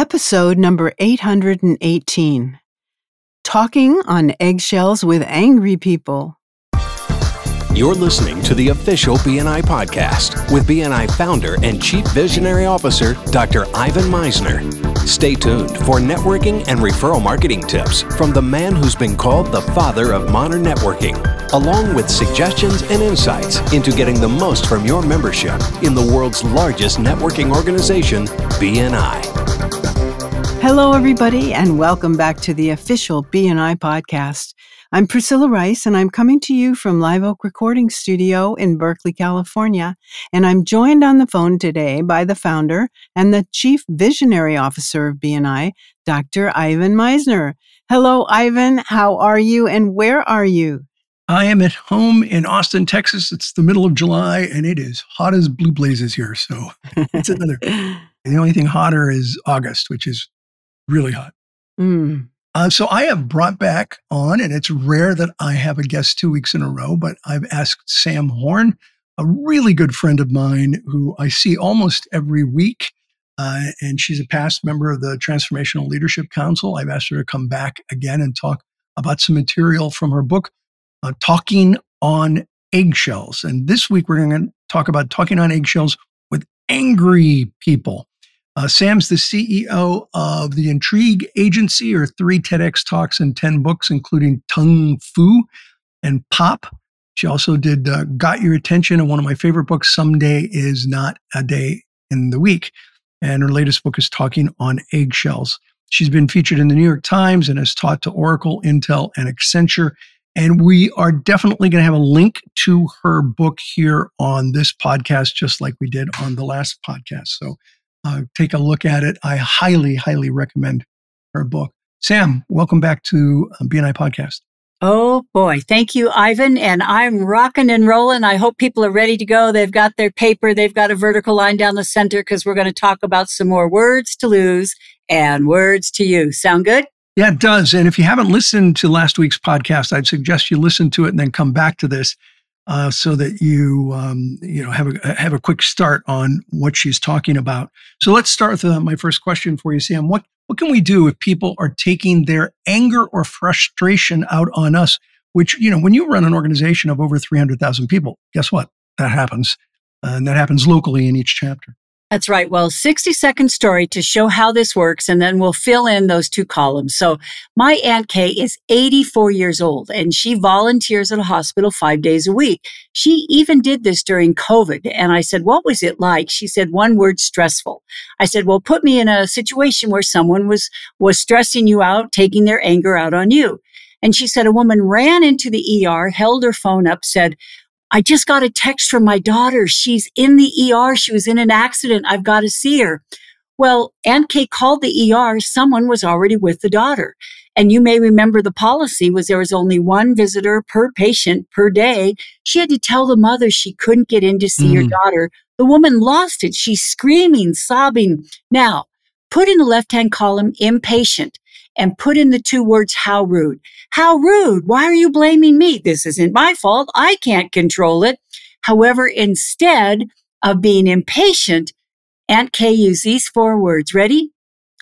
episode number 818 Talking on Eggshells with Angry People. You're listening to the official BNI podcast with BNI founder and chief visionary officer, Dr. Ivan Misner. Stay tuned for networking and referral marketing tips from the man who's been called the father of modern networking, along with suggestions and insights into getting the most from your membership in the world's largest networking organization, BNI. Hello, everybody, and welcome back to the official BNI podcast. I'm Priscilla Rice, and I'm coming to you from Live Oak Recording Studio in Berkeley, California. And I'm joined on the phone today by the founder and the Chief Visionary Officer of BNI, Dr. Ivan Misner. Hello, Ivan. How are you, and where are you? I am at home in Austin, Texas. It's the middle of July, and it is hot as blue blazes here. So it's another. the only thing hotter is August, which is really hot. Mm. Uh, so I have brought back on, and it's rare that I have a guest two weeks in a row, but I've asked Sam Horn, a really good friend of mine who I see almost every week. Uh, and she's a past member of the Transformational Leadership Council. I've asked her to come back again and talk about some material from her book, uh, Talking on Eggshells. And this week we're going to talk about talking on eggshells with angry people. Uh, Sam's the CEO of the Intrigue Agency, or three TEDx talks and 10 books, including Tongue Fu and Pop. She also did uh, Got Your Attention, and one of my favorite books, Someday is Not a Day in the Week. And her latest book is Talking on Eggshells. She's been featured in the New York Times and has taught to Oracle, Intel, and Accenture. And we are definitely going to have a link to her book here on this podcast, just like we did on the last podcast. So uh, take a look at it. I highly, highly recommend her book. Sam, welcome back to uh, BNI Podcast. Oh boy. Thank you, Ivan. And I'm rocking and rolling. I hope people are ready to go. They've got their paper. They've got a vertical line down the center because we're going to talk about some more words to lose and words to use. Sound good? Yeah, it does. And if you haven't listened to last week's podcast, I'd suggest you listen to it and then come back to this uh, so that you um, you know have a have a quick start on what she's talking about. So let's start with uh, my first question for you, Sam. What what can we do if people are taking their anger or frustration out on us? Which you know, when you run an organization of over three hundred thousand people, guess what? That happens, uh, and that happens locally in each chapter. That's right. Well, 60 second story to show how this works, and then we'll fill in those two columns. So my Aunt Kay is 84 years old and she volunteers at a hospital five days a week. She even did this during COVID. And I said, what was it like? She said, one word, stressful. I said, well, put me in a situation where someone was, was stressing you out, taking their anger out on you. And she said, a woman ran into the ER, held her phone up, said, I just got a text from my daughter. She's in the ER. She was in an accident. I've got to see her. Well, Aunt Kay called the ER. Someone was already with the daughter. And you may remember the policy was there was only one visitor per patient per day. She had to tell the mother she couldn't get in to see mm. her daughter. The woman lost it. She's screaming, sobbing. Now, put in the left hand column impatient and put in the two words, how rude. How rude. Why are you blaming me? This isn't my fault. I can't control it. However, instead of being impatient, Aunt Kay used these four words. Ready?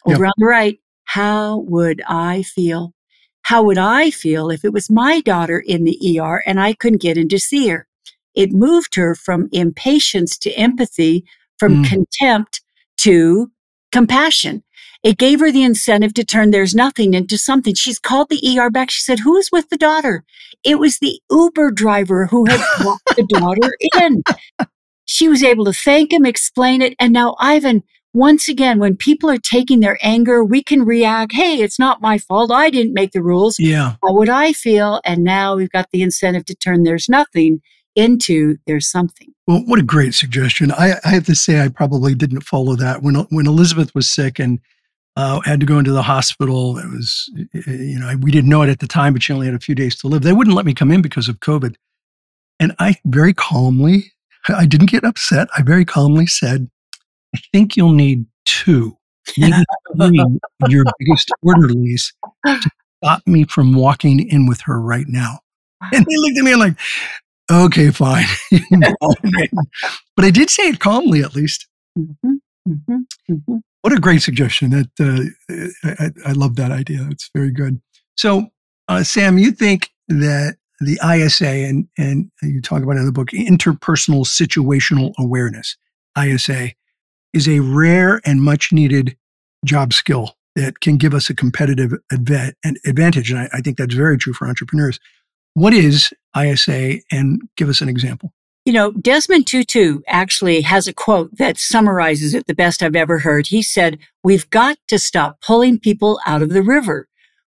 Over yep. on the right. How would I feel? How would I feel if it was my daughter in the ER and I couldn't get in to see her? It moved her from impatience to empathy, from mm. contempt to compassion. It gave her the incentive to turn there's nothing into something. She's called the ER back. She said, Who is with the daughter? It was the Uber driver who had brought the daughter in. She was able to thank him, explain it. And now, Ivan, once again, when people are taking their anger, we can react, Hey, it's not my fault. I didn't make the rules. Yeah. How would I feel? And now we've got the incentive to turn there's nothing into there's something. Well, what a great suggestion. I, I have to say, I probably didn't follow that. When, when Elizabeth was sick and uh, had to go into the hospital. It was, you know, we didn't know it at the time, but she only had a few days to live. They wouldn't let me come in because of COVID. And I very calmly, I didn't get upset. I very calmly said, I think you'll need two, maybe three your biggest orderlies to stop me from walking in with her right now. And he looked at me and like, okay, fine. but I did say it calmly at least. Mm-hmm. Mm-hmm. Mm-hmm. What a great suggestion! That uh, I, I, love that idea. It's very good. So, uh, Sam, you think that the ISA and and you talk about in the book interpersonal situational awareness ISA is a rare and much needed job skill that can give us a competitive advantage. And I, I think that's very true for entrepreneurs. What is ISA and give us an example? You know, Desmond Tutu actually has a quote that summarizes it the best I've ever heard. He said, We've got to stop pulling people out of the river.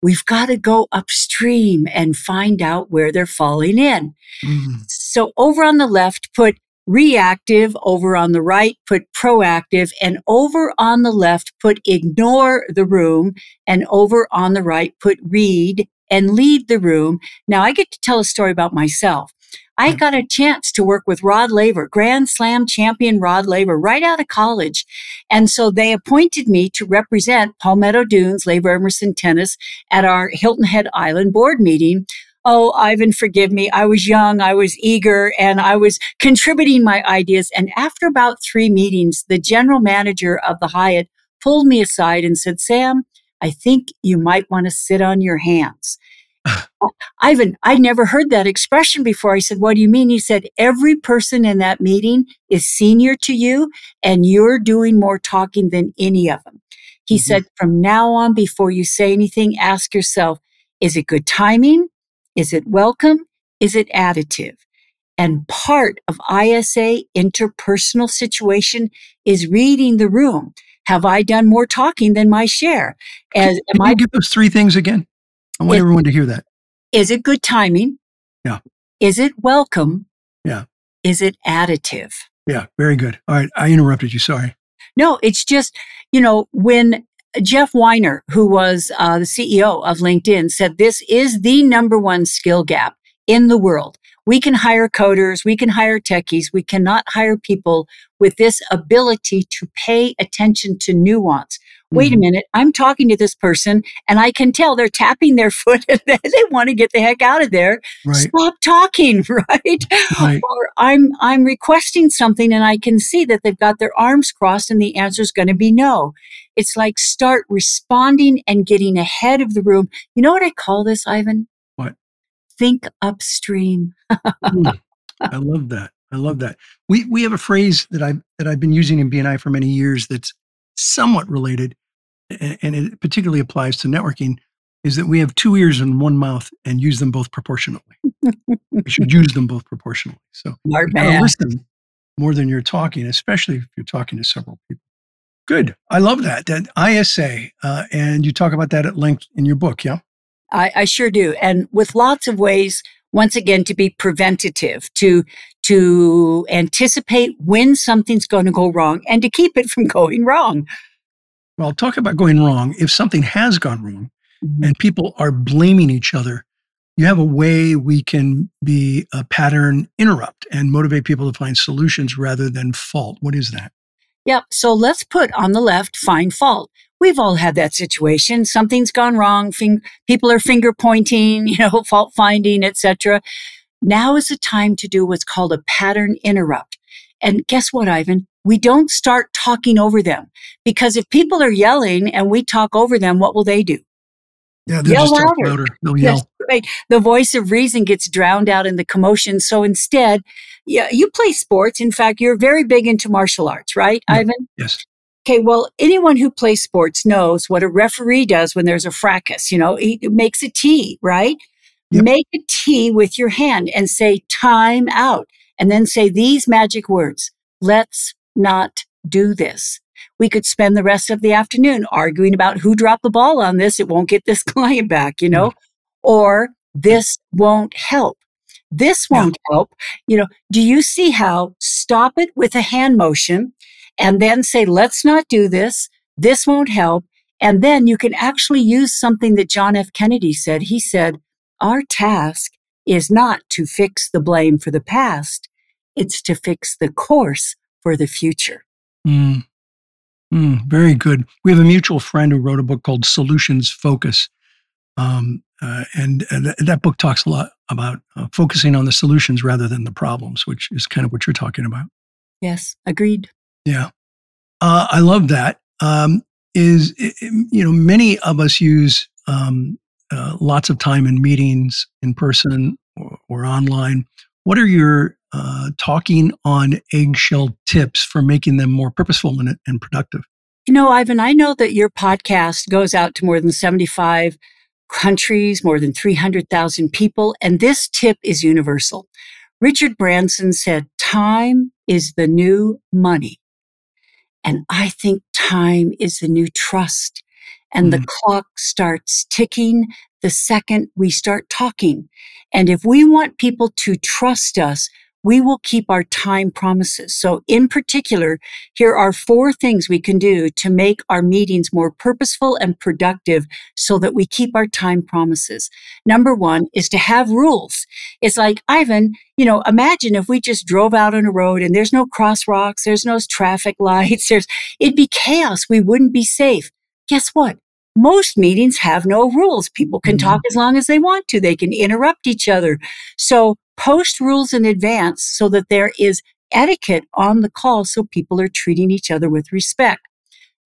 We've got to go upstream and find out where they're falling in. Mm. So over on the left, put reactive. Over on the right, put proactive. And over on the left, put ignore the room. And over on the right, put read and lead the room. Now I get to tell a story about myself. I got a chance to work with Rod Laver, Grand Slam champion Rod Laver, right out of college. And so they appointed me to represent Palmetto Dunes, Laver Emerson Tennis at our Hilton Head Island board meeting. Oh, Ivan, forgive me. I was young, I was eager, and I was contributing my ideas. And after about three meetings, the general manager of the Hyatt pulled me aside and said, Sam, I think you might want to sit on your hands. Ivan, I never heard that expression before. I said, What do you mean? He said, Every person in that meeting is senior to you, and you're doing more talking than any of them. He mm-hmm. said, From now on, before you say anything, ask yourself, Is it good timing? Is it welcome? Is it additive? And part of ISA interpersonal situation is reading the room. Have I done more talking than my share? As, Can, am I give those three things again? I want everyone to hear that. Is it good timing? Yeah. Is it welcome? Yeah. Is it additive? Yeah, very good. All right, I interrupted you. Sorry. No, it's just, you know, when Jeff Weiner, who was uh, the CEO of LinkedIn, said this is the number one skill gap in the world. We can hire coders, we can hire techies, we cannot hire people with this ability to pay attention to nuance wait a mm-hmm. minute, I'm talking to this person and I can tell they're tapping their foot and they, they want to get the heck out of there. Right. Stop talking, right? right? Or I'm I'm requesting something and I can see that they've got their arms crossed and the answer is going to be no. It's like start responding and getting ahead of the room. You know what I call this, Ivan? Think upstream. mm, I love that. I love that. We we have a phrase that I that I've been using in BNI for many years that's somewhat related and it particularly applies to networking, is that we have two ears and one mouth and use them both proportionately. we should use them both proportionally. So you listen more than you're talking, especially if you're talking to several people. Good. I love that. That ISA, uh, and you talk about that at length in your book, yeah? I, I sure do. And with lots of ways, once again, to be preventative, to to anticipate when something's going to go wrong and to keep it from going wrong. Well, talk about going wrong. If something has gone wrong mm-hmm. and people are blaming each other, you have a way we can be a pattern interrupt and motivate people to find solutions rather than fault. What is that? Yep. So let's put on the left find fault. We've all had that situation. Something's gone wrong. Fing- people are finger pointing, you know, fault finding, etc. Now is the time to do what's called a pattern interrupt. And guess what, Ivan? we don't start talking over them because if people are yelling and we talk over them, what will they do? Yeah, they'll yell just talk louder. They'll yell. Yes, right. The voice of reason gets drowned out in the commotion. So instead, yeah, you play sports. In fact, you're very big into martial arts, right, yeah. Ivan? Yes. Okay, well, anyone who plays sports knows what a referee does when there's a fracas. You know, he makes a T, right? Yep. Make a T with your hand and say time out, and then say these magic words. Let's not do this. We could spend the rest of the afternoon arguing about who dropped the ball on this. It won't get this client back, you know, mm-hmm. or this won't help. This won't yeah. help. You know, do you see how stop it with a hand motion and then say, let's not do this. This won't help. And then you can actually use something that John F. Kennedy said. He said, our task is not to fix the blame for the past. It's to fix the course for the future. Mm. Mm, very good. We have a mutual friend who wrote a book called Solutions Focus. Um, uh, and, th- that book talks a lot about uh, focusing on the solutions rather than the problems, which is kind of what you're talking about. Yes, agreed. Yeah. Uh, I love that. um, is you know many of us use um, uh, lots of time in meetings in person or, or online. What are your uh, talking on eggshell tips for making them more purposeful and, and productive? You know, Ivan, I know that your podcast goes out to more than 75 countries, more than 300,000 people, and this tip is universal. Richard Branson said, Time is the new money. And I think time is the new trust. And mm the clock starts ticking the second we start talking. And if we want people to trust us, we will keep our time promises. So in particular, here are four things we can do to make our meetings more purposeful and productive so that we keep our time promises. Number one is to have rules. It's like, Ivan, you know, imagine if we just drove out on a road and there's no crosswalks, there's no traffic lights, there's, it'd be chaos. We wouldn't be safe. Guess what? most meetings have no rules. People can mm-hmm. talk as long as they want to. They can interrupt each other. So post rules in advance so that there is etiquette on the call so people are treating each other with respect.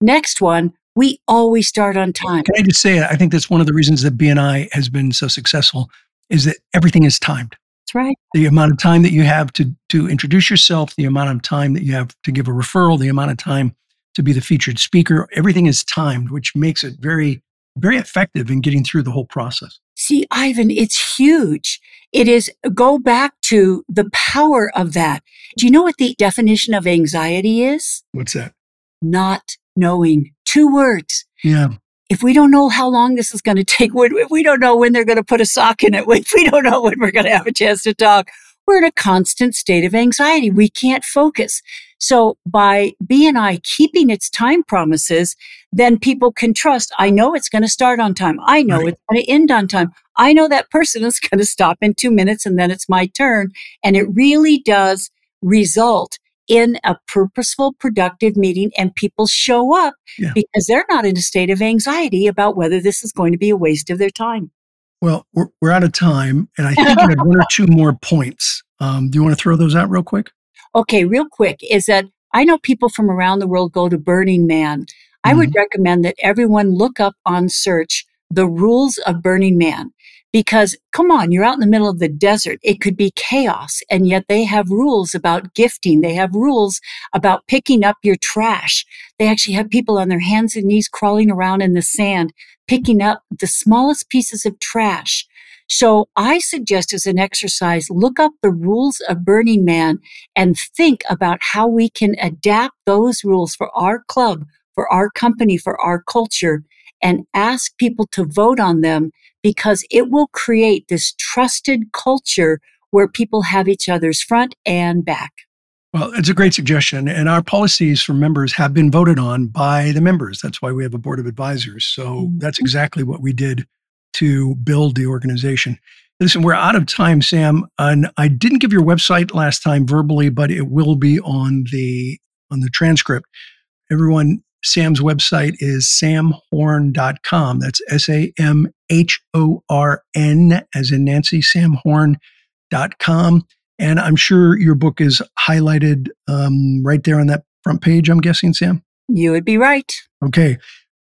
Next one, we always start on time. Can I just say, I think that's one of the reasons that BNI has been so successful is that everything is timed. That's right. The amount of time that you have to, to introduce yourself, the amount of time that you have to give a referral, the amount of time to be the featured speaker, everything is timed, which makes it very, very effective in getting through the whole process. See, Ivan, it's huge. It is go back to the power of that. Do you know what the definition of anxiety is? What's that? Not knowing. Two words. Yeah. If we don't know how long this is going to take, if we don't know when they're going to put a sock in it, if we don't know when we're going to have a chance to talk, we're in a constant state of anxiety. We can't focus. So by BNI keeping its time promises, then people can trust. I know it's going to start on time. I know right. it's going to end on time. I know that person is going to stop in two minutes and then it's my turn. And it really does result in a purposeful, productive meeting and people show up yeah. because they're not in a state of anxiety about whether this is going to be a waste of their time. Well, we're, we're out of time, and I think you had one or two more points. Um, do you want to throw those out real quick? Okay, real quick is that I know people from around the world go to Burning Man. I mm-hmm. would recommend that everyone look up on search the rules of Burning Man. Because come on, you're out in the middle of the desert. It could be chaos. And yet they have rules about gifting. They have rules about picking up your trash. They actually have people on their hands and knees crawling around in the sand, picking up the smallest pieces of trash. So I suggest as an exercise, look up the rules of Burning Man and think about how we can adapt those rules for our club, for our company, for our culture, and ask people to vote on them because it will create this trusted culture where people have each other's front and back. Well, it's a great suggestion. And our policies for members have been voted on by the members. That's why we have a board of advisors. So mm-hmm. that's exactly what we did to build the organization. Listen, we're out of time, Sam, and I didn't give your website last time verbally, but it will be on the on the transcript. Everyone, Sam's website is samhorn.com. That's S A M H O R N, as in Nancy, samhorn.com. And I'm sure your book is highlighted um, right there on that front page, I'm guessing, Sam? You would be right. Okay.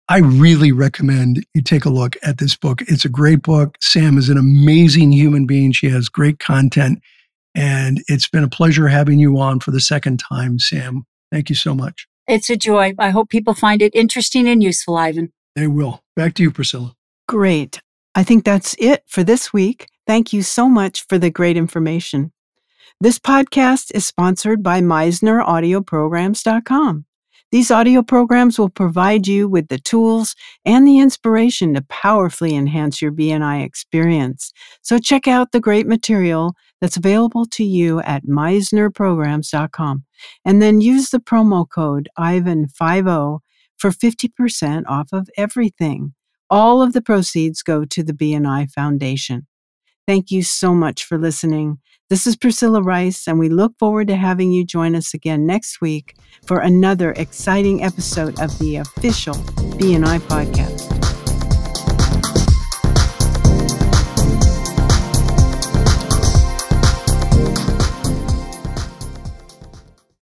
I really recommend you take a look at this book. It's a great book. Sam is an amazing human being. She has great content. And it's been a pleasure having you on for the second time, Sam. Thank you so much. It's a joy. I hope people find it interesting and useful, Ivan. They will. Back to you, Priscilla. Great. I think that's it for this week. Thank you so much for the great information. This podcast is sponsored by MisnerAudioPrograms.com. These audio programs will provide you with the tools and the inspiration to powerfully enhance your BNI experience. So check out the great material that's available to you at MisnerPrograms.com and then use the promo code IVAN50 for 50% off of everything. All of the proceeds go to the BNI Foundation. Thank you so much for listening. This is Priscilla Rice, and we look forward to having you join us again next week for another exciting episode of the official BNI podcast.